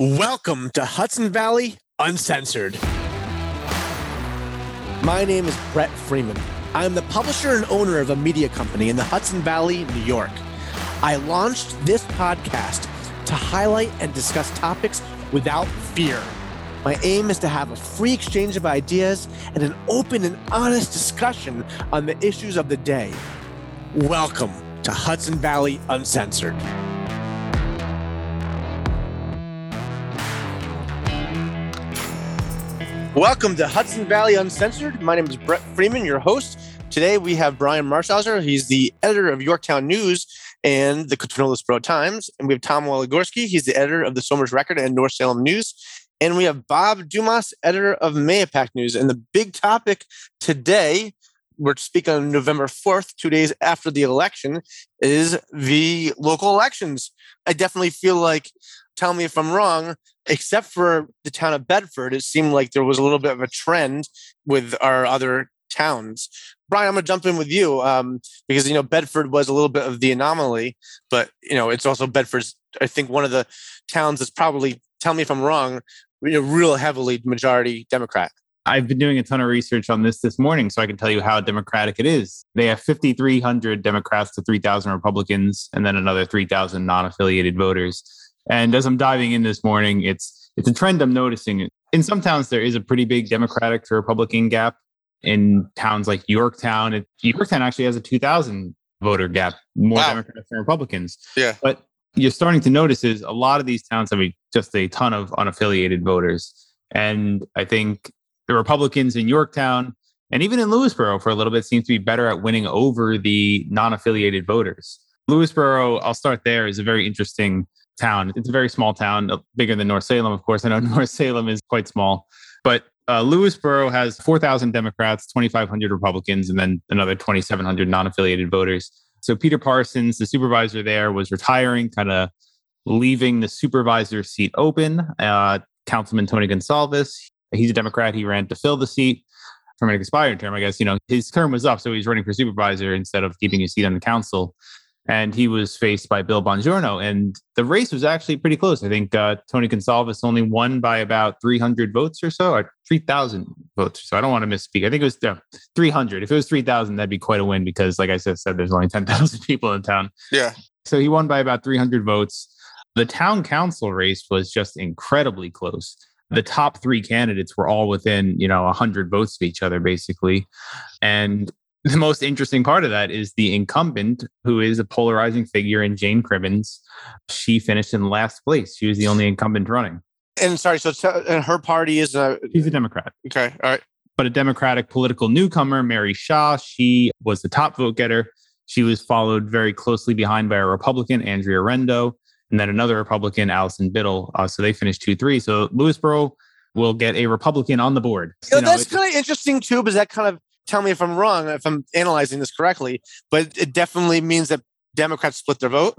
Welcome to Hudson Valley Uncensored. My name is Brett Freeman. I am the publisher and owner of a media company in the Hudson Valley, New York. I launched this podcast to highlight and discuss topics without fear. My aim is to have a free exchange of ideas and an open and honest discussion on the issues of the day. Welcome to Hudson Valley Uncensored. Welcome to Hudson Valley Uncensored. My name is Brett Freeman, your host. Today we have Brian Marschhauser. He's the editor of Yorktown News and the Borough Times. And we have Tom Waligorski. He's the editor of the Somers Record and North Salem News. And we have Bob Dumas, editor of Mahopac News. And the big topic today, we're speaking on November 4th, two days after the election, is the local elections. I definitely feel like, tell me if I'm wrong, except for the town of Bedford, it seemed like there was a little bit of a trend with our other towns. Brian, I'm going to jump in with you um, because you know Bedford was a little bit of the anomaly, but you know it's also Bedford's. I think one of the towns that's probably tell me if I'm wrong, you know, real heavily majority Democrat. I've been doing a ton of research on this this morning, so I can tell you how democratic it is. They have 5,300 Democrats to 3,000 Republicans, and then another 3,000 non-affiliated voters. And as I'm diving in this morning, it's it's a trend I'm noticing. In some towns, there is a pretty big Democratic to Republican gap in towns like Yorktown. It, Yorktown actually has a 2,000 voter gap, more wow. Democrats than Republicans. Yeah. But you're starting to notice is a lot of these towns have a, just a ton of unaffiliated voters. And I think the Republicans in Yorktown and even in Lewisboro for a little bit seems to be better at winning over the non affiliated voters. Lewisboro, I'll start there, is a very interesting town. It's a very small town, bigger than North Salem, of course. I know North Salem is quite small, but uh, Lewisboro has 4,000 Democrats, 2,500 Republicans, and then another 2,700 non affiliated voters. So Peter Parsons, the supervisor there, was retiring, kind of leaving the supervisor seat open. Uh, Councilman Tony Gonçalves, he's a Democrat. He ran to fill the seat from an expired term. I guess, you know, his term was up. So he's running for supervisor instead of keeping his seat on the council and he was faced by Bill Bongiorno. And the race was actually pretty close. I think uh, Tony Gonçalves only won by about 300 votes or so, or 3,000 votes. So I don't want to misspeak. I think it was uh, 300. If it was 3,000, that'd be quite a win because, like I said, said there's only 10,000 people in town. Yeah. So he won by about 300 votes. The town council race was just incredibly close. The top three candidates were all within, you know, 100 votes of each other, basically. And the most interesting part of that is the incumbent, who is a polarizing figure in Jane Crimmins. She finished in last place. She was the only incumbent running. And sorry, so and her party is a she's a Democrat. Okay, all right. But a Democratic political newcomer, Mary Shaw, she was the top vote getter. She was followed very closely behind by a Republican, Andrea Rendo, and then another Republican, Allison Biddle. Uh, so they finished two three. So Lewisboro will get a Republican on the board. You know, you know that's kind of interesting too, because that kind of tell me if I'm wrong, if I'm analyzing this correctly, but it definitely means that Democrats split their vote.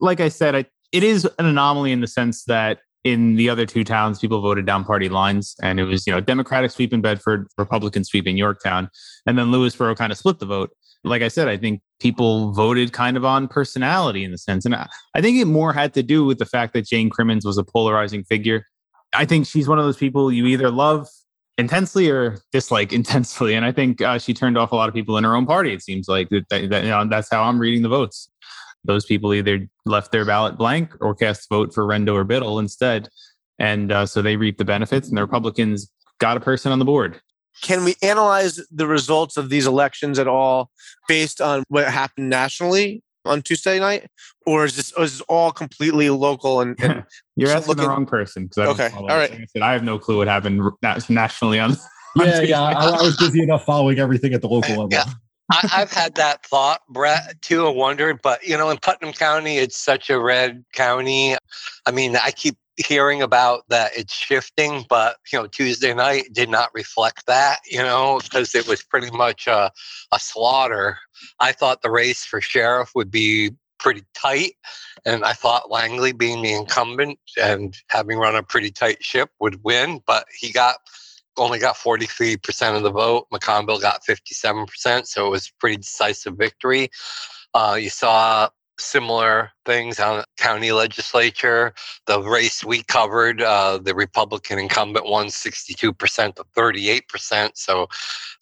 Like I said, I, it is an anomaly in the sense that in the other two towns, people voted down party lines, and it was you know Democratic sweep in Bedford, Republican sweep in Yorktown, and then Lewisboro kind of split the vote. Like I said, I think people voted kind of on personality in the sense, and I, I think it more had to do with the fact that Jane Crimmins was a polarizing figure. I think she's one of those people you either love intensely or dislike intensely. And I think uh, she turned off a lot of people in her own party. It seems like that, that, you know, that's how I'm reading the votes. Those people either left their ballot blank or cast vote for Rendo or Biddle instead. And uh, so they reap the benefits, and the Republicans got a person on the board. Can we analyze the results of these elections at all based on what happened nationally on Tuesday night, or is this, is this all completely local? And, and you're asking looking... the wrong person. Okay, all right. Like I said I have no clue what happened nationally on. on yeah, yeah. I, I, was busy enough following everything at the local level. Yeah. I, have had that thought, Brett, too. I wondered, but you know, in Putnam County, it's such a red county. I mean, I keep hearing about that it's shifting, but you know, Tuesday night did not reflect that, you know, because it was pretty much a, a slaughter. I thought the race for sheriff would be pretty tight. And I thought Langley, being the incumbent and having run a pretty tight ship, would win, but he got only got 43% of the vote. McConville got 57%. So it was pretty decisive victory. Uh, you saw similar things on county legislature. The race we covered, uh, the Republican incumbent won 62% to 38%. So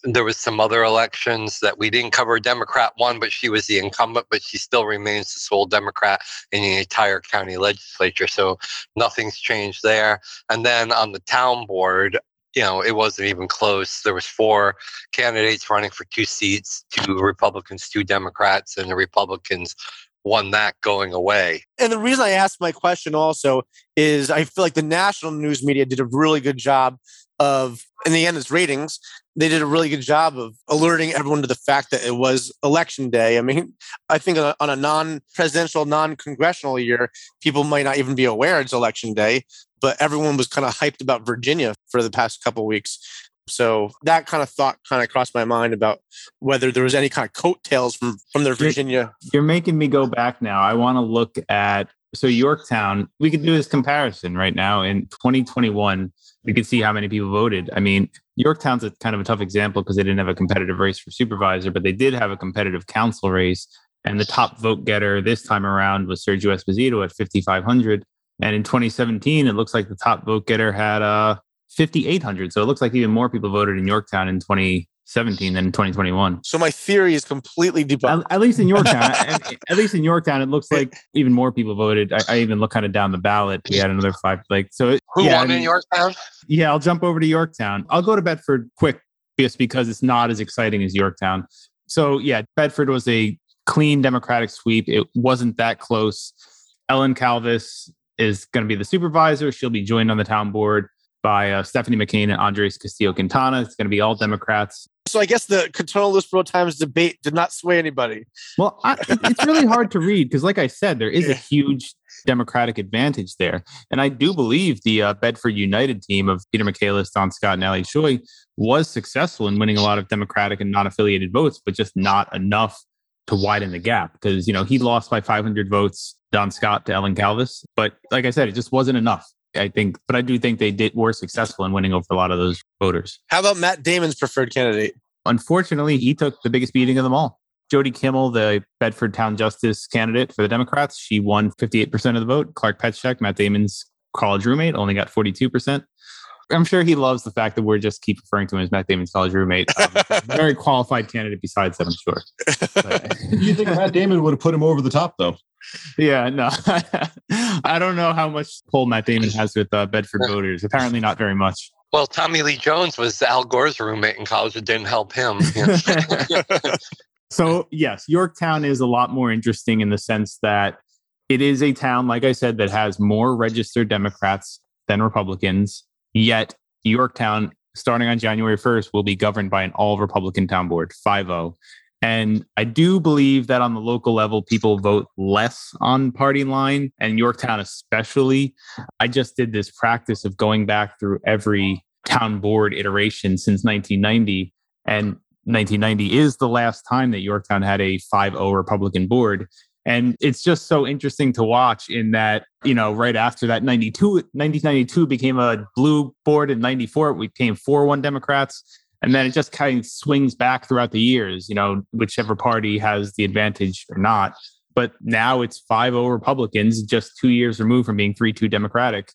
there was some other elections that we didn't cover. Democrat won, but she was the incumbent, but she still remains the sole Democrat in the entire county legislature. So nothing's changed there. And then on the town board, you know, it wasn't even close. There was four candidates running for two seats, two Republicans, two Democrats, and the Republicans won that going away. And the reason I asked my question also is I feel like the national news media did a really good job of, in the end, it's ratings. They did a really good job of alerting everyone to the fact that it was election day. I mean, I think on a, a non presidential, non congressional year, people might not even be aware it's election day, but everyone was kind of hyped about Virginia for the past couple weeks. So that kind of thought kind of crossed my mind about whether there was any kind of coattails from from their Virginia. You're making me go back now. I want to look at so Yorktown. We could do this comparison right now in 2021. We could see how many people voted. I mean, Yorktown's a kind of a tough example because they didn't have a competitive race for supervisor, but they did have a competitive council race. And the top vote getter this time around was Sergio Esposito at 5,500. And in 2017, it looks like the top vote getter had uh, 5,800. So it looks like even more people voted in Yorktown in 2017 than in 2021. So my theory is completely debunked. At, at least in Yorktown, at, at, least in Yorktown, it looks like even more people voted. I, I, even look kind of down the ballot. We had another five. Like so. It, Who yeah, won in Yorktown? Yeah, I'll jump over to Yorktown. I'll go to Bedford quick just because it's not as exciting as Yorktown. So yeah, Bedford was a clean Democratic sweep. It wasn't that close. Ellen Calvis is going to be the supervisor. She'll be joined on the town board by uh, Stephanie McCain and Andres Castillo Quintana. It's going to be all Democrats. So I guess the Cotuno Lewisboro Times debate did not sway anybody. Well, I, it's really hard to read because, like I said, there is a huge Democratic advantage there. And I do believe the uh, Bedford United team of Peter Michaelis, Don Scott, and Ali Choi was successful in winning a lot of Democratic and non affiliated votes, but just not enough to widen the gap because, you know, he lost by 500 votes, Don Scott to Ellen Calvis. But like I said, it just wasn't enough. I think, but I do think they did were successful in winning over a lot of those voters. How about Matt Damon's preferred candidate? Unfortunately, he took the biggest beating of them all. Jody Kimmel, the Bedford Town Justice candidate for the Democrats, she won 58% of the vote. Clark Petschek, Matt Damon's college roommate, only got 42%. I'm sure he loves the fact that we're just keep referring to him as Matt Damon's college roommate. Um, very qualified candidate besides that, I'm sure. But, you think Matt Damon would have put him over the top, though? Yeah, no. I don't know how much pull Matt Damon has with uh, Bedford voters. Apparently, not very much. Well, Tommy Lee Jones was Al Gore's roommate in college. It didn't help him. so, yes, Yorktown is a lot more interesting in the sense that it is a town, like I said, that has more registered Democrats than Republicans. Yet, Yorktown, starting on January 1st, will be governed by an all Republican town board, 5 0. And I do believe that on the local level, people vote less on party line and Yorktown, especially. I just did this practice of going back through every town board iteration since 1990. And 1990 is the last time that Yorktown had a 5 0 Republican board. And it's just so interesting to watch in that, you know, right after that 92, 1992 became a blue board in 94, we became 4 1 Democrats. And then it just kind of swings back throughout the years, you know, whichever party has the advantage or not. But now it's 5 0 Republicans, just two years removed from being 3 2 Democratic.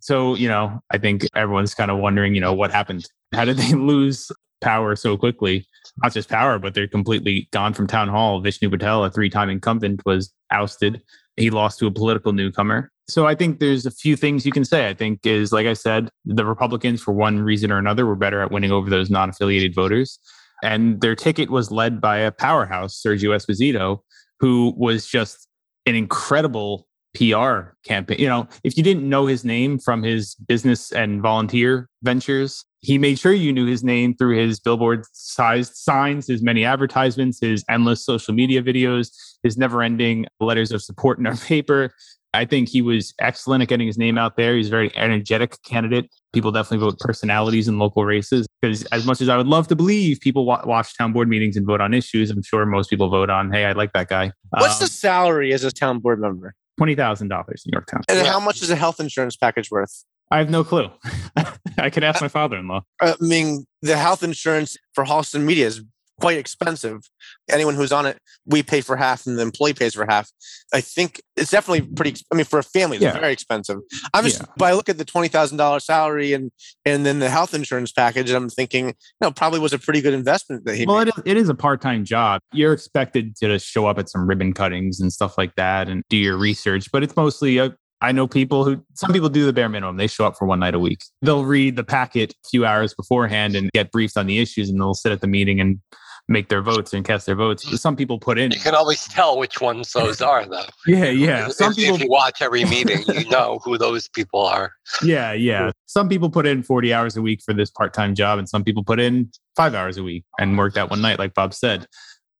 So, you know, I think everyone's kind of wondering, you know, what happened? How did they lose power so quickly? Not just power, but they're completely gone from town hall. Vishnu Patel, a three time incumbent, was ousted. He lost to a political newcomer. So I think there's a few things you can say. I think is like I said, the Republicans, for one reason or another, were better at winning over those non-affiliated voters. And their ticket was led by a powerhouse, Sergio Esposito, who was just an incredible PR campaign. You know, if you didn't know his name from his business and volunteer ventures, he made sure you knew his name through his billboard sized signs, his many advertisements, his endless social media videos, his never ending letters of support in our paper. I think he was excellent at getting his name out there. He's a very energetic candidate. People definitely vote personalities in local races because, as much as I would love to believe people wa- watch town board meetings and vote on issues, I'm sure most people vote on, hey, I like that guy. What's um, the salary as a town board member? $20,000 in Yorktown. And yeah. how much is a health insurance package worth? I have no clue. I could ask my father in law. I mean, the health insurance for Halston Media is quite expensive. Anyone who's on it, we pay for half and the employee pays for half. I think it's definitely pretty. I mean, for a family, it's Yeah. very expensive. I'm just, Yeah. but I look at the twenty thousand dollars salary and and then the health insurance package, and I'm thinking, you know, probably was a pretty good investment that he Well, made. it is, it is a part time job. You're expected to show up at some ribbon cuttings and stuff like that and do your research, but it's mostly a I know people who some people do the bare minimum. They show up for one night a week. They'll read the packet a few hours beforehand and get briefed on the issues, and they'll sit at the meeting and make their votes and cast their votes. Some people put in, You can always tell which ones those are, though. yeah, yeah. Some if, people, you watch every meeting, you know who those people are. yeah, yeah. Some people put in 40 hours a week for this part time job, and some people put in five hours a week and worked out one night, like Bob said.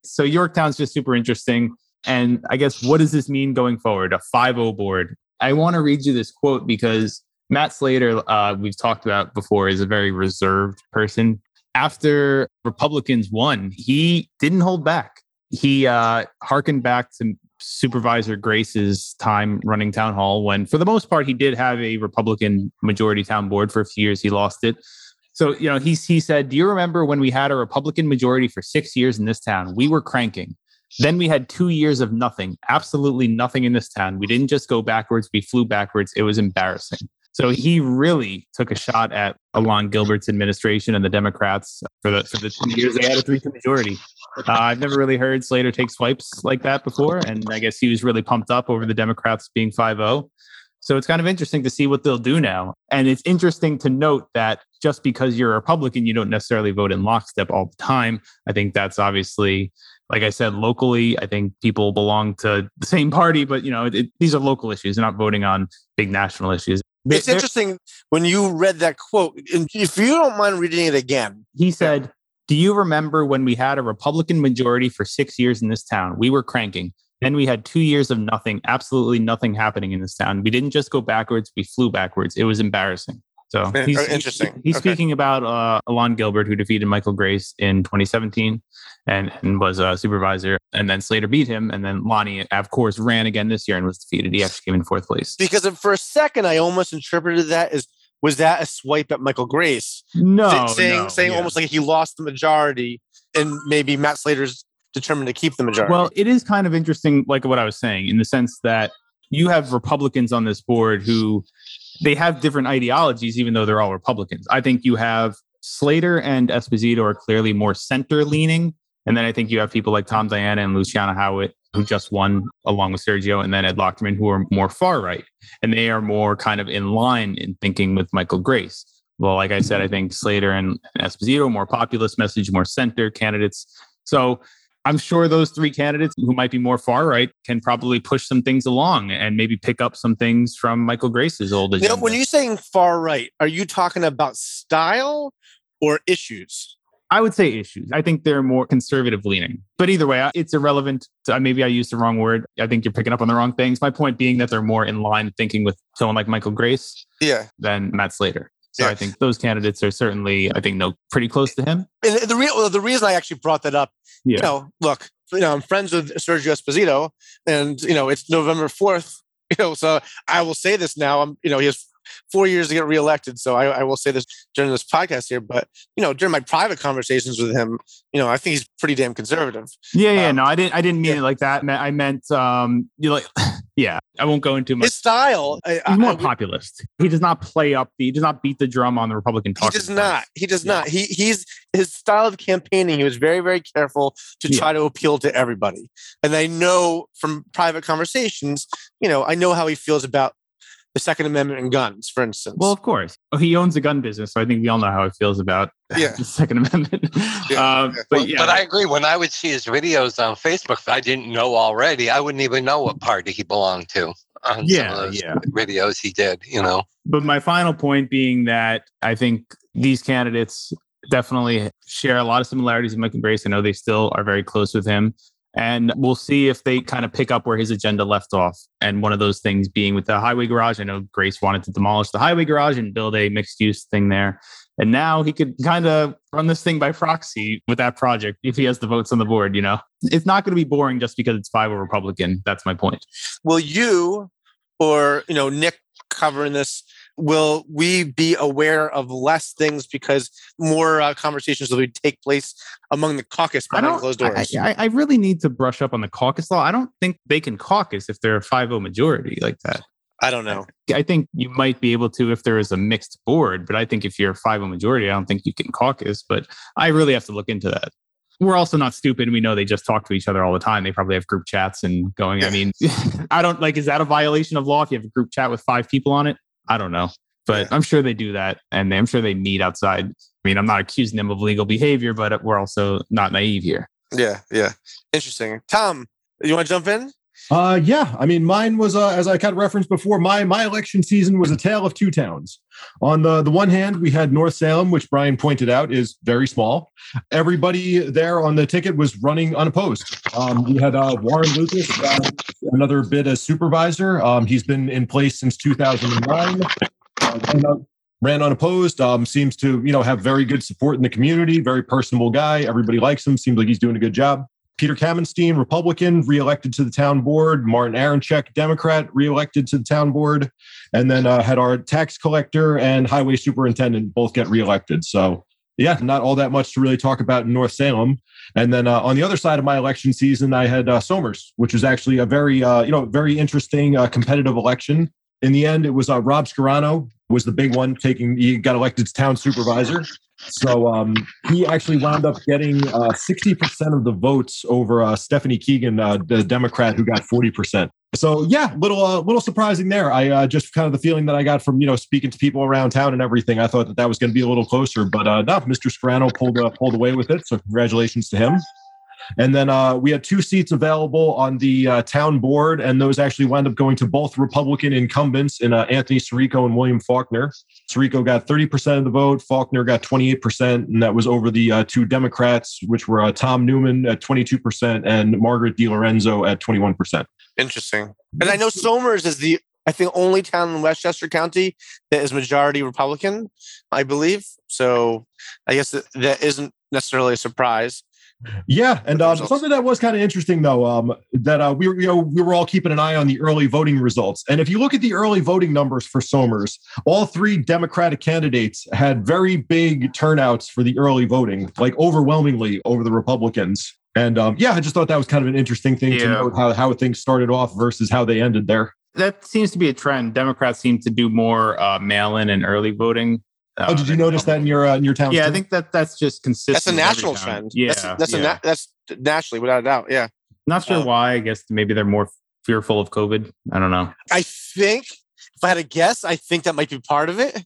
So Yorktown's just super interesting. And I guess what does this mean going forward? A 5 0 board. I want to read you this quote because Matt Slater, uh, we've talked about before, is a very reserved person. After Republicans won, he didn't hold back. He uh, harkened back to Supervisor Grace's time running town hall when, for the most part, he did have a Republican majority town board for a few years. He lost it. So, you know, he, he said, Do you remember when we had a Republican majority for six years in this town? We were cranking. Then we had two years of nothing, absolutely nothing in this town. We didn't just go backwards, we flew backwards. It was embarrassing. So he really took a shot at Ilan Gilbert's administration and the Democrats for the for the two years they had a three-two majority. Uh, I've never really heard Slater take swipes like that before, and I guess he was really pumped up over the Democrats being 5-0. So it's kind of interesting to see what they'll do now. And it's interesting to note that just because you're a Republican, you don't necessarily vote in lockstep all the time. I think that's obviously, like I said, locally, I think people belong to the same party, but you know, it, these are local issues. They're not voting on big national issues. It's they're- interesting when you read that quote. And if you don't mind reading it again, He said, Do you remember when we had a Republican majority for six years in this town? We were cranking. Then we had two years of nothing, absolutely nothing happening in this town. We didn't just go backwards, we flew backwards. It was embarrassing. So he's interesting. He's Okay. speaking about uh, Ilan Gilbert, who defeated Michael Grace in 2017 and, and was a supervisor. And then Slater beat him. And then Lonnie, of course, ran again this year and was defeated. He actually came in fourth place. because for a second I almost interpreted that as was that a swipe at Michael Grace, No, Sa- saying no, saying yeah. almost like he lost the majority, and maybe Matt Slater's determined to keep the majority. Well, it is kind of interesting, like what I was saying, in the sense that you have Republicans on this board who they have different ideologies, even though they're all Republicans. I think you have Slater and Esposito are clearly more center leaning. And then I think you have people like Tom Diana and Luciana Haughwout, who just won along with Sergio, and then Ed Lachterman, who are more far right. And they are more kind of in line in thinking with Michael Grace. Well, like I said, I think Slater and Esposito, more populist message, more center candidates. So I'm sure those three candidates who might be more far right can probably push some things along and maybe pick up some things from Michael Grace's old You know, when you're saying far right, are you talking about style or issues? I would say issues. I think they're more conservative leaning. But either way, it's irrelevant. Uh, Maybe I used the wrong word. I think you're picking up on the wrong things. My point being that they're more in line thinking with someone like Michael Grace Yeah. than Matt Slater. So Yeah. I think those candidates are certainly, I think, no, pretty close to him. And the, real well, the reason I actually brought that up, Yeah. you know, look, you know, I'm friends with Sergio Esposito, and you know, it's November fourth. You know, so I will say this now. I'm, you know, he has four years to get reelected, so I, I will say this during this podcast here. But you know, during my private conversations with him, you know, I think he's pretty damn conservative. Yeah, yeah. Um, no, I didn't. I didn't mean yeah. it like that. I meant, um, you like, yeah. I won't go into much. His style, I, I, He's more I- populist. He does not play up the. He does not beat the drum on the Republican he does not. He does Yeah. not. He he's his style of campaigning. He was very very careful to Yeah. try to appeal to everybody. And I know from private conversations, you know, I know how he feels about the Second Amendment and guns, for instance. Well, of course, Oh, he owns a gun business, so I think we all know how he feels about Yeah. the Second Amendment. Yeah, Um. But But, yeah, but I agree. When I would see his videos on Facebook, if I didn't know already, I wouldn't even know what party he belonged to on Yeah, some of those yeah. videos he did, you know. But my final point being that I think these candidates definitely share a lot of similarities with Michael Grace. I know they still are very close with him. And we'll see if they kind of pick up where his agenda left off. And one of those things being with the highway garage. I know Grace wanted to demolish the highway garage and build a mixed use thing there. And now he could kind of run this thing by proxy with that project if he has the votes on the board, you know? It's not going to be boring just because it's five Republican. That's my point. will you or you know Nick covering this will we be aware of less things because more uh, conversations will be take place among the caucus I behind closed I, doors? I, I really need to brush up on the caucus law. I don't think they can caucus if they're a 5 majority like that. I don't know. I think you might be able to if there is a mixed board, but I think if you're a 5 majority, I don't think you can caucus. But I really have to look into that. We're also not stupid. We know they just talk to each other all the time. They probably have group chats and going. I mean, I don't like, is that a violation of law if you have a group chat with five people on it? I don't know. But Yeah. I'm sure they do that. And I'm sure they meet outside. I mean, I'm not accusing them of legal behavior, but we're also not naive here. Yeah, yeah. Interesting. Tom, you want to jump in? Uh, yeah. I mean, mine was uh, as I kind of referenced before. My my election season was a tale of two towns. On the the one hand, we had North Salem, which Brian pointed out is very small. Everybody there on the ticket was running unopposed. Um, we had uh, Warren Lucas, uh, another bid as supervisor. Um, he's been in place since 2009. Uh, ran ran unopposed. Um, seems to you know have very good support in the community. Very personable guy. Everybody likes him. Seems like he's doing a good job. Peter Kamenstein, Republican, reelected to the town board. Martin Aronchick, Democrat, reelected to the town board. And then uh, had our tax collector and highway superintendent both get reelected. So, yeah, not all that much to really talk about in North Salem. And then uh, on the other side of my election season, I had uh, Somers, which was actually a very, uh, you know, very interesting uh, competitive election. In the end, it was uh, Rob Scorrano was the big one, taking he got elected to town supervisor. So um, he actually wound up getting uh, 60% of the votes over uh, Stephanie Keegan, uh, the Democrat, who got 40%. So yeah, little uh, little surprising there. I uh, just kind of the feeling that I got from you know speaking to people around town and everything. I thought that that was going to be a little closer, but uh, no, Mr. Scorrano pulled pulled away with it. So congratulations to him. And then uh, we had two seats available on the uh, town board, and those actually wound up going to both Republican incumbents in uh, Anthony Cirieco and William Faulkner. Cirieco got 30% of the vote, Faulkner got 28%, and that was over the uh, two Democrats, which were uh, Tom Newman at 22% and Margaret DiLorenzo at 21%. Interesting. And I know Somers is the I think only town in Westchester County that is majority Republican, I believe. So I guess that, that isn't necessarily a surprise. Yeah, and um, something that was kind of interesting though, um, that uh, we were you know we were all keeping an eye on the early voting results, and if you look at the early voting numbers for Somers, all three Democratic candidates had very big turnouts for the early voting, like overwhelmingly over the Republicans. And um, yeah, I just thought that was kind of an interesting thing to note how how things started off versus how they ended there. That seems to be a trend. Democrats seem to do more uh, mail-in and early voting. Oh, did you notice that in your uh, in your town? Yeah, I think that that's just consistent. That's a national trend. Yeah, that's, that's yeah. a na- that's nationally without a doubt. Yeah, Not sure uh, why. I guess maybe they're more fearful of COVID. I don't know. I think if I had to guess, I think that might be part of it.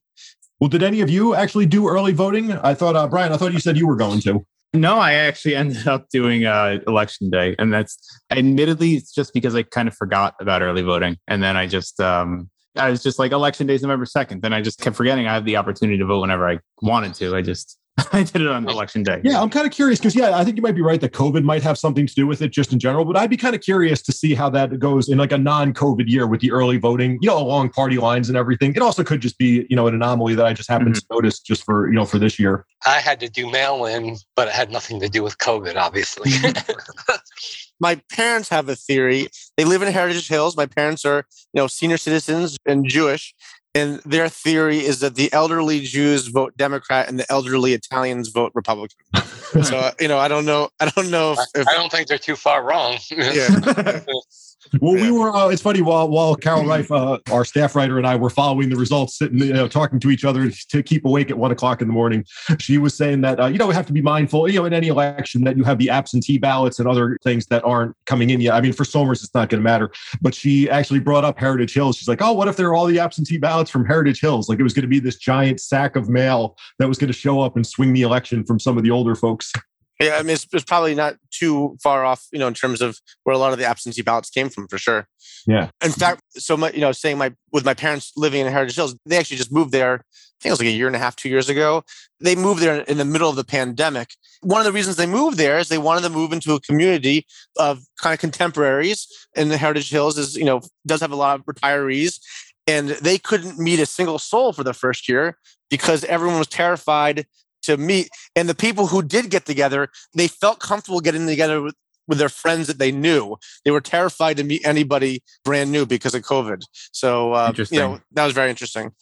Well, did any of you actually do early voting? I thought, uh, Brian, I thought you said you were going to. No, I actually ended up doing uh, election day, and that's admittedly it's just because I kind of forgot about early voting, and then I just um, I was just like election day is November second. Then I just kept forgetting I have the opportunity to vote whenever I wanted to. I just I did it on election day. Yeah, I'm kind of curious because yeah, I think you might be right that COVID might have something to do with it just in general. But I'd be kind of curious to see how that goes in like a non-COVID year with the early voting, you know, along party lines and everything. It also could just be you know an anomaly that I just happened mm-hmm. to notice just for you know for this year. I had to do mail in, but it had nothing to do with COVID, obviously. Mm-hmm. My parents have a theory. They live in Heritage Hills. My parents are, you know, senior citizens and Jewish. And their theory is that the elderly Jews vote Democrat and the elderly Italians vote Republican. so, uh, you know, I don't know. I don't know if, if I don't think they're too far wrong. yeah. Well, we were. Uh, it's funny while while Carol Reif, uh, our staff writer, and I were following the results, sitting, you know, talking to each other to keep awake at one o'clock in the morning. She was saying that uh, you know we have to be mindful, you know, in any election that you have the absentee ballots and other things that aren't coming in yet. I mean, for Somers, it's not going to matter. But she actually brought up Heritage Hills. She's like, oh, what if there are all the absentee ballots from Heritage Hills? Like it was going to be this giant sack of mail that was going to show up and swing the election from some of the older folks. Yeah, I mean, it's, it's probably not too far off, you know, in terms of where a lot of the absentee ballots came from, for sure. Yeah. In fact, so my, you know, saying my with my parents living in Heritage Hills, they actually just moved there. I think it was like a year and a half, two years ago. They moved there in the middle of the pandemic. One of the reasons they moved there is they wanted to move into a community of kind of contemporaries. And the Heritage Hills is, you know, does have a lot of retirees, and they couldn't meet a single soul for the first year because everyone was terrified to meet. And the people who did get together, they felt comfortable getting together with, with their friends that they knew. They were terrified to meet anybody brand new because of COVID. So, uh, you know, that was very interesting.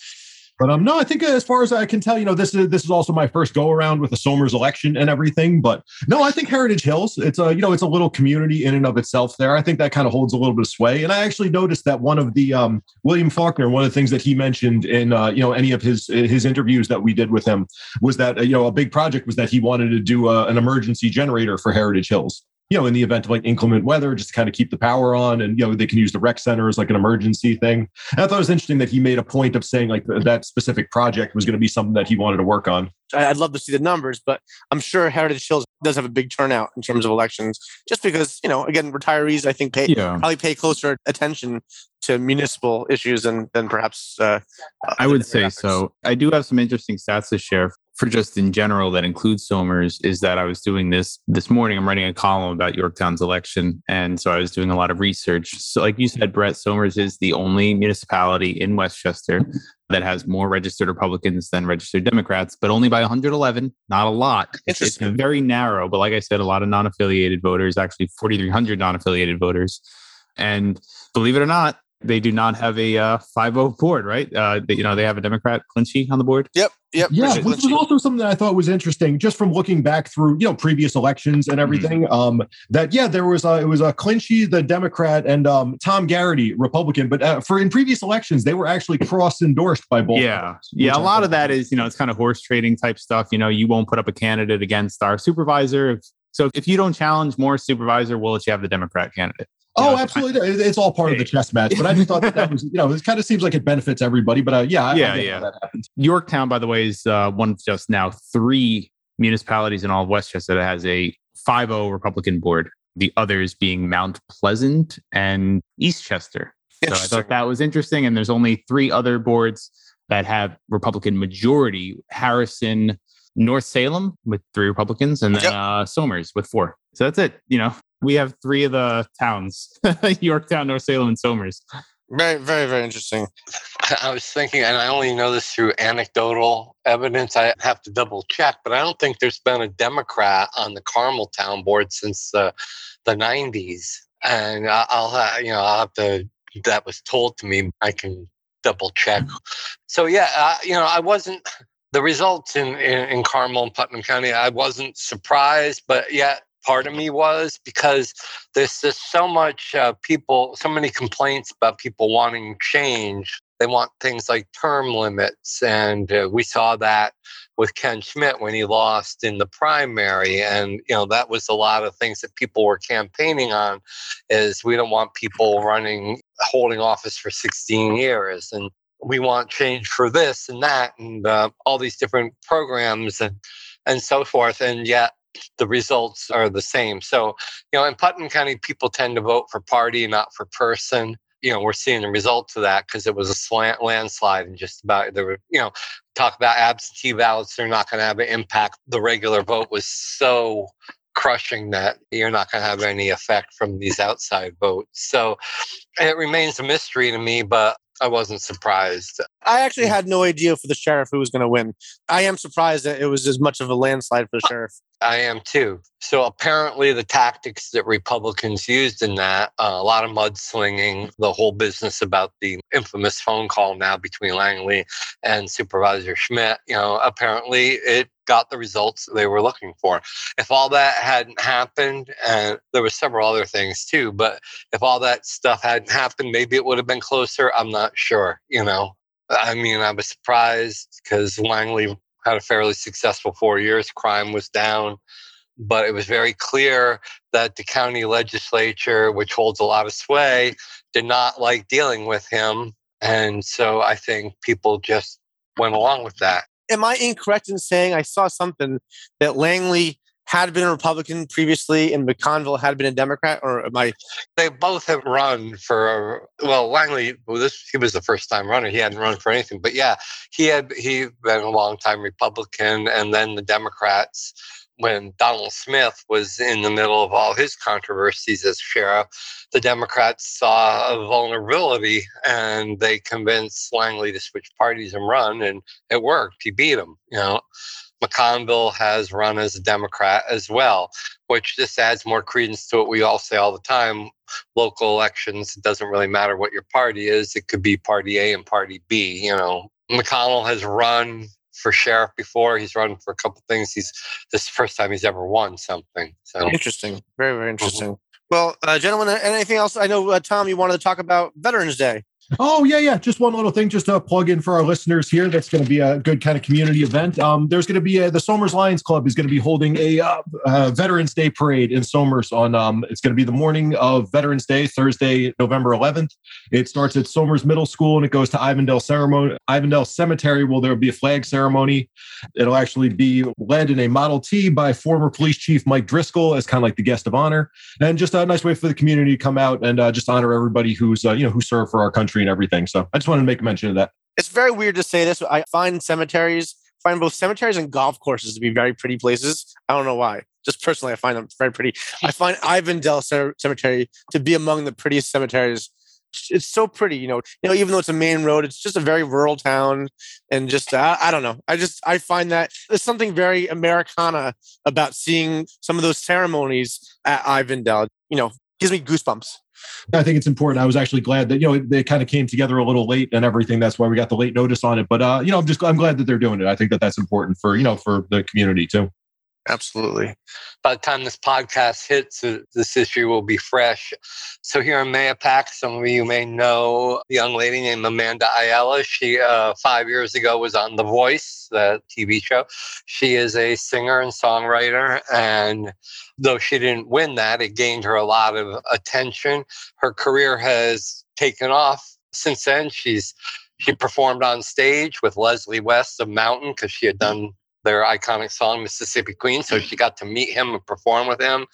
But um, no, I think as far as I can tell, you know, this is this is also my first go around with the Somers election and everything. But no, I think Heritage Hills, it's a you know, it's a little community in and of itself. There, I think that kind of holds a little bit of sway. And I actually noticed that one of the um, William Faulkner, one of the things that he mentioned in uh, you know any of his his interviews that we did with him was that uh, you know a big project was that he wanted to do uh, an emergency generator for Heritage Hills you know, in the event of like inclement weather, just to kind of keep the power on. And, you know, they can use the rec center as like an emergency thing. And I thought it was interesting that he made a point of saying like that specific project was going to be something that he wanted to work on. I'd love to see the numbers, but I'm sure Heritage Hills does have a big turnout in terms of elections, just because, you know, again, retirees, I think, pay, yeah. probably pay closer attention to municipal issues than, than perhaps. Uh, I would say so. I do have some interesting stats to share for just in general that includes Somers is that I was doing this this morning. I'm writing a column about Yorktown's election. And so I was doing a lot of research. So, like you said, Brett, Somers is the only municipality in Westchester that has more registered Republicans than registered Democrats, but only by 111, not a lot. It's, it's very narrow. But like I said, a lot of non affiliated voters, actually 4,300 non affiliated voters. And believe it or not, they do not have a uh, 5-0 board, right? Uh, they, you know, they have a Democrat, Clinchy, on the board. Yep, yep. Yeah, which was also something that I thought was interesting, just from looking back through, you know, previous elections and mm-hmm. everything. Mm-hmm. Um, that yeah, there was a, it was a Clinchy, the Democrat, and um, Tom Garrity, Republican. But uh, for in previous elections, they were actually cross endorsed by both. Yeah, parties, yeah. A lot of that is, you know, it's kind of horse trading type stuff. You know, you won't put up a candidate against our supervisor. If, so if you don't challenge more supervisor, we'll let you have the Democrat candidate. Oh, know, absolutely! It's all part of the chess match. But I just thought that, that was, you know, it kind of seems like it benefits everybody. But uh, yeah, yeah, yeah. That. Yorktown, by the way, is uh, one of just now three municipalities in all of Westchester that has a 5-0 Republican board. The others being Mount Pleasant and Eastchester. So I thought that was interesting. And there's only three other boards that have Republican majority: Harrison, North Salem with three Republicans, and then yep. uh, Somers with four. So that's it. You know, we have three of the towns Yorktown, North Salem, and Somers. Very, very, very interesting. I was thinking, and I only know this through anecdotal evidence. I have to double check, but I don't think there's been a Democrat on the Carmel Town Board since the the 90s. And I'll, have, you know, I'll have to. That was told to me. I can double check. So yeah, uh, you know, I wasn't the results in, in, in Carmel and Putnam County. I wasn't surprised, but yet part of me was because there's just so much uh, people, so many complaints about people wanting change. They want things like term limits. And uh, we saw that with Ken Schmidt when he lost in the primary. And, you know, that was a lot of things that people were campaigning on is we don't want people running, holding office for 16 years. And we want change for this and that and uh, all these different programs and, and so forth. And yet the results are the same. So, you know, in Putnam County, people tend to vote for party, not for person. You know, we're seeing the results of that because it was a slant landslide and just about there were, you know, talk about absentee ballots, they're not going to have an impact. The regular vote was so crushing that you're not going to have any effect from these outside votes. So it remains a mystery to me, but I wasn't surprised. I actually had no idea for the sheriff who was going to win. I am surprised that it was as much of a landslide for the uh, sheriff. I am too. So apparently, the tactics that Republicans used in that, uh, a lot of mudslinging, the whole business about the infamous phone call now between Langley and Supervisor Schmidt, you know, apparently it got the results they were looking for. If all that hadn't happened, and there were several other things too, but if all that stuff hadn't happened, maybe it would have been closer. I'm not sure, you know. I mean, I was surprised because Langley had a fairly successful four years. Crime was down, but it was very clear that the county legislature, which holds a lot of sway, did not like dealing with him. And so I think people just went along with that. Am I incorrect in saying I saw something that Langley had been a Republican previously and McConville had been a Democrat, or am I? They both have run for well, Langley. Well, this he was the first time runner. He hadn't run for anything, but yeah, he had he been a long time Republican, and then the Democrats. When Donald Smith was in the middle of all his controversies as sheriff, the Democrats saw a vulnerability and they convinced Langley to switch parties and run, and it worked. He beat him, you know. McConville has run as a Democrat as well, which just adds more credence to what we all say all the time. Local elections, it doesn't really matter what your party is. It could be party A and party B, you know, McConnell has run for sheriff before. He's run for a couple things. He's this is the first time he's ever won something. So interesting, very very interesting. Mm-hmm. Well, uh, gentlemen, anything else? I know uh, Tom, you wanted to talk about Veterans Day. Oh yeah, yeah. Just one little thing, just to plug in for our listeners here. That's going to be a good kind of community event. Um, there's going to be a, the Somers Lions Club is going to be holding a uh, uh, Veterans Day parade in Somers on. Um, it's going to be the morning of Veterans Day, Thursday, November 11th. It starts at Somers Middle School and it goes to Ivandell Ceremony, Ivandell Cemetery. Well, there will be a flag ceremony. It'll actually be led in a Model T by former Police Chief Mike Driscoll as kind of like the guest of honor, and just a nice way for the community to come out and uh, just honor everybody who's uh, you know who served for our country and everything. So I just wanted to make mention of that. It's very weird to say this. I find cemeteries, find both cemeteries and golf courses to be very pretty places. I don't know why. Just personally, I find them very pretty. I find Ivandell Cemetery to be among the prettiest cemeteries. It's so pretty, you know. You know, even though it's a main road, it's just a very rural town, and just I don't know. I just I find that there's something very Americana about seeing some of those ceremonies at Ivandell. You know, gives me goosebumps. I think it's important. I was actually glad that you know they kind of came together a little late and everything. That's why we got the late notice on it. But uh, you know, I'm just I'm glad that they're doing it. I think that that's important for you know for the community too. Absolutely. By the time this podcast hits, uh, this issue will be fresh. So here in Mahopac, some of you may know a young lady named Amanda Ayala. She uh, five years ago was on The Voice, the TV show. She is a singer and songwriter, and though she didn't win that, it gained her a lot of attention. Her career has taken off since then. She's she performed on stage with Leslie West of Mountain because she had done their iconic song Mississippi Queen. So she got to meet him and perform with him.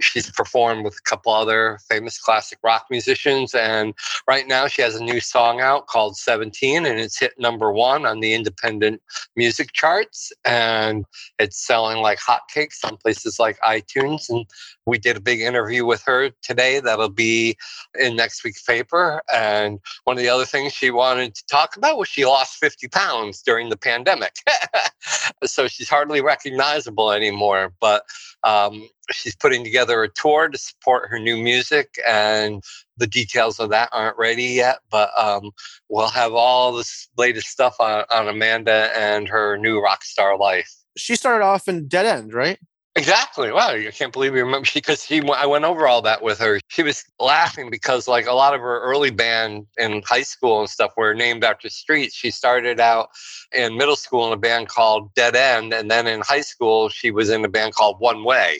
She's performed with a couple other famous classic rock musicians. And right now she has a new song out called 17 and it's hit number one on the independent music charts. And it's selling like hotcakes on places like iTunes. And we did a big interview with her today that'll be in next week's paper. And one of the other things she wanted to talk about was she lost 50 pounds during the pandemic. so she's hardly recognizable anymore. But um, she's putting together a tour to support her new music, and the details of that aren't ready yet. But um, we'll have all this latest stuff on, on Amanda and her new rock star life. She started off in Dead End, right? Exactly. Wow, I can't believe you remember because she. I went over all that with her. She was laughing because like a lot of her early band in high school and stuff were named after streets. She started out in middle school in a band called Dead End, and then in high school she was in a band called One Way.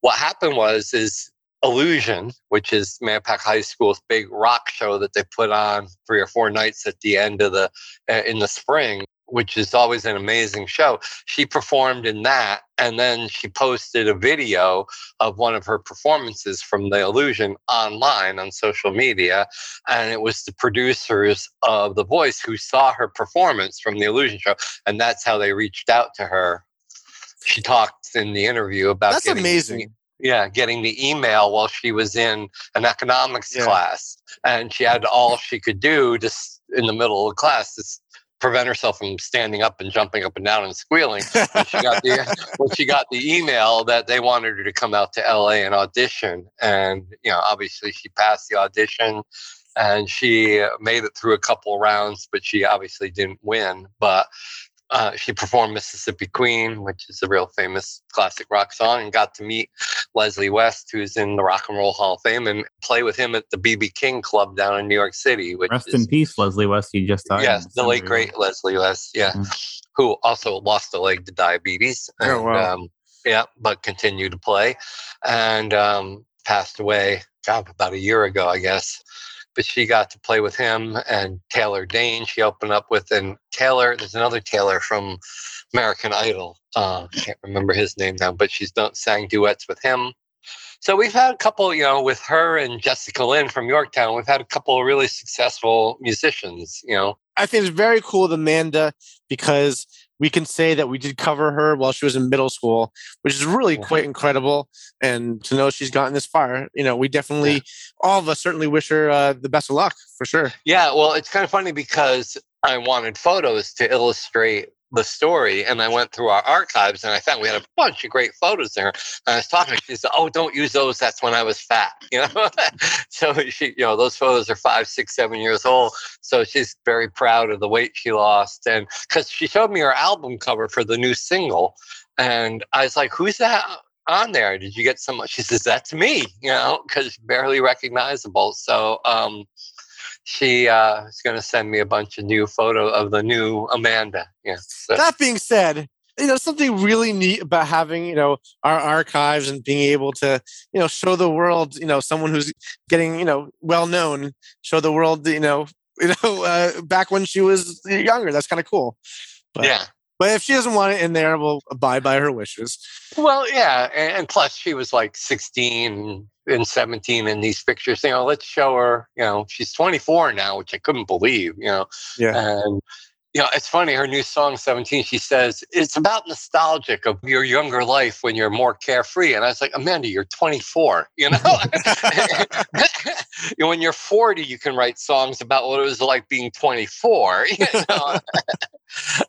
What happened was is Illusion, which is Mahopac High School's big rock show that they put on three or four nights at the end of the uh, in the spring which is always an amazing show. She performed in that, and then she posted a video of one of her performances from The Illusion online on social media. And it was the producers of The Voice who saw her performance from The Illusion show, and that's how they reached out to her. She talked in the interview about that's amazing. yeah, getting the email while she was in an economics yeah. class, and she had all she could do just in the middle of class prevent herself from standing up and jumping up and down and squealing when she got the when she got the email that they wanted her to come out to LA and audition. And you know obviously she passed the audition and she made it through a couple rounds but she obviously didn't win. But uh, she performed Mississippi Queen, which is a real famous classic rock song, and got to meet Leslie West, who's in the Rock and Roll Hall of Fame, and play with him at the BB King Club down in New York City. Which Rest is, in peace, Leslie West. He just died. Yes, the late great Leslie West. Yeah, mm. who also lost a leg to diabetes. Oh, and, oh wow. Um, yeah, but continued to play, and um, passed away. God, about a year ago, I guess but she got to play with him and Taylor Dayne. She opened up with and Taylor. There's another Taylor from American Idol. Uh, can't remember his name now, but she's done sang duets with him. So we've had a couple, you know, with her and Jessica Lynn from Yorktown. We've had a couple of really successful musicians. You know, I think it's very cool with Amanda because we can say that we did cover her while she was in middle school, which is really quite incredible. And to know she's gotten this far, you know, we definitely, yeah. all of us certainly wish her uh, the best of luck for sure. Yeah. Well, it's kind of funny because I wanted photos to illustrate the story and I went through our archives and I found we had a bunch of great photos there. And I was talking she said, Oh, don't use those. That's when I was fat. You know? so she, you know, those photos are five, six, seven years old. So she's very proud of the weight she lost. And because she showed me her album cover for the new single. And I was like, Who's that? on there did you get some she says that's me you know because barely recognizable so um she uh, is going to send me a bunch of new photo of the new Amanda. Yeah. So. That being said, you know something really neat about having you know our archives and being able to you know show the world you know someone who's getting you know well known show the world you know you know uh, back when she was younger that's kind of cool but, yeah but if she doesn't want it in there we'll abide by her wishes well yeah and, and plus she was like 16 and 17 in these pictures you know let's show her you know she's 24 now which i couldn't believe you know yeah and you know, it's funny. Her new song, 17, she says, it's about nostalgic of your younger life when you're more carefree. And I was like, Amanda, you're 24. You know, you know when you're 40, you can write songs about what it was like being 24. You know?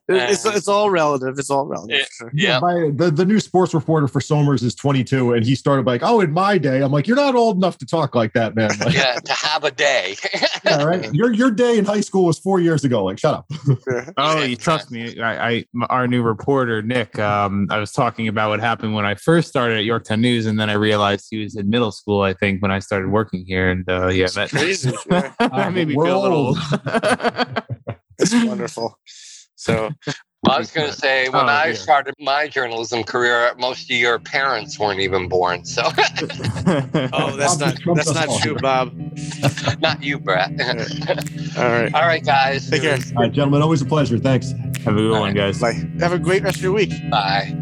It's, it's all relative. It's all relative. Yeah. yeah. My, the, the new sports reporter for Somers is 22, and he started like, oh, in my day. I'm like, you're not old enough to talk like that, man. Like, yeah, to have a day. yeah, right. Your, your day in high school was four years ago. Like, shut up. oh, you trust me. I, I, our new reporter Nick. Um, I was talking about what happened when I first started at Yorktown News, and then I realized he was in middle school. I think when I started working here, and uh, yeah, that crazy. that made me feel a little old. It's wonderful. So I was going to say when oh, I yeah. started my journalism career, most of your parents weren't even born. So, oh, that's not that's not true, Bob. not you, Brett. All right, all right, guys. Take care. All right, gentlemen. Always a pleasure. Thanks. Have a good all one, right. guys. Bye. Have a great rest of your week. Bye.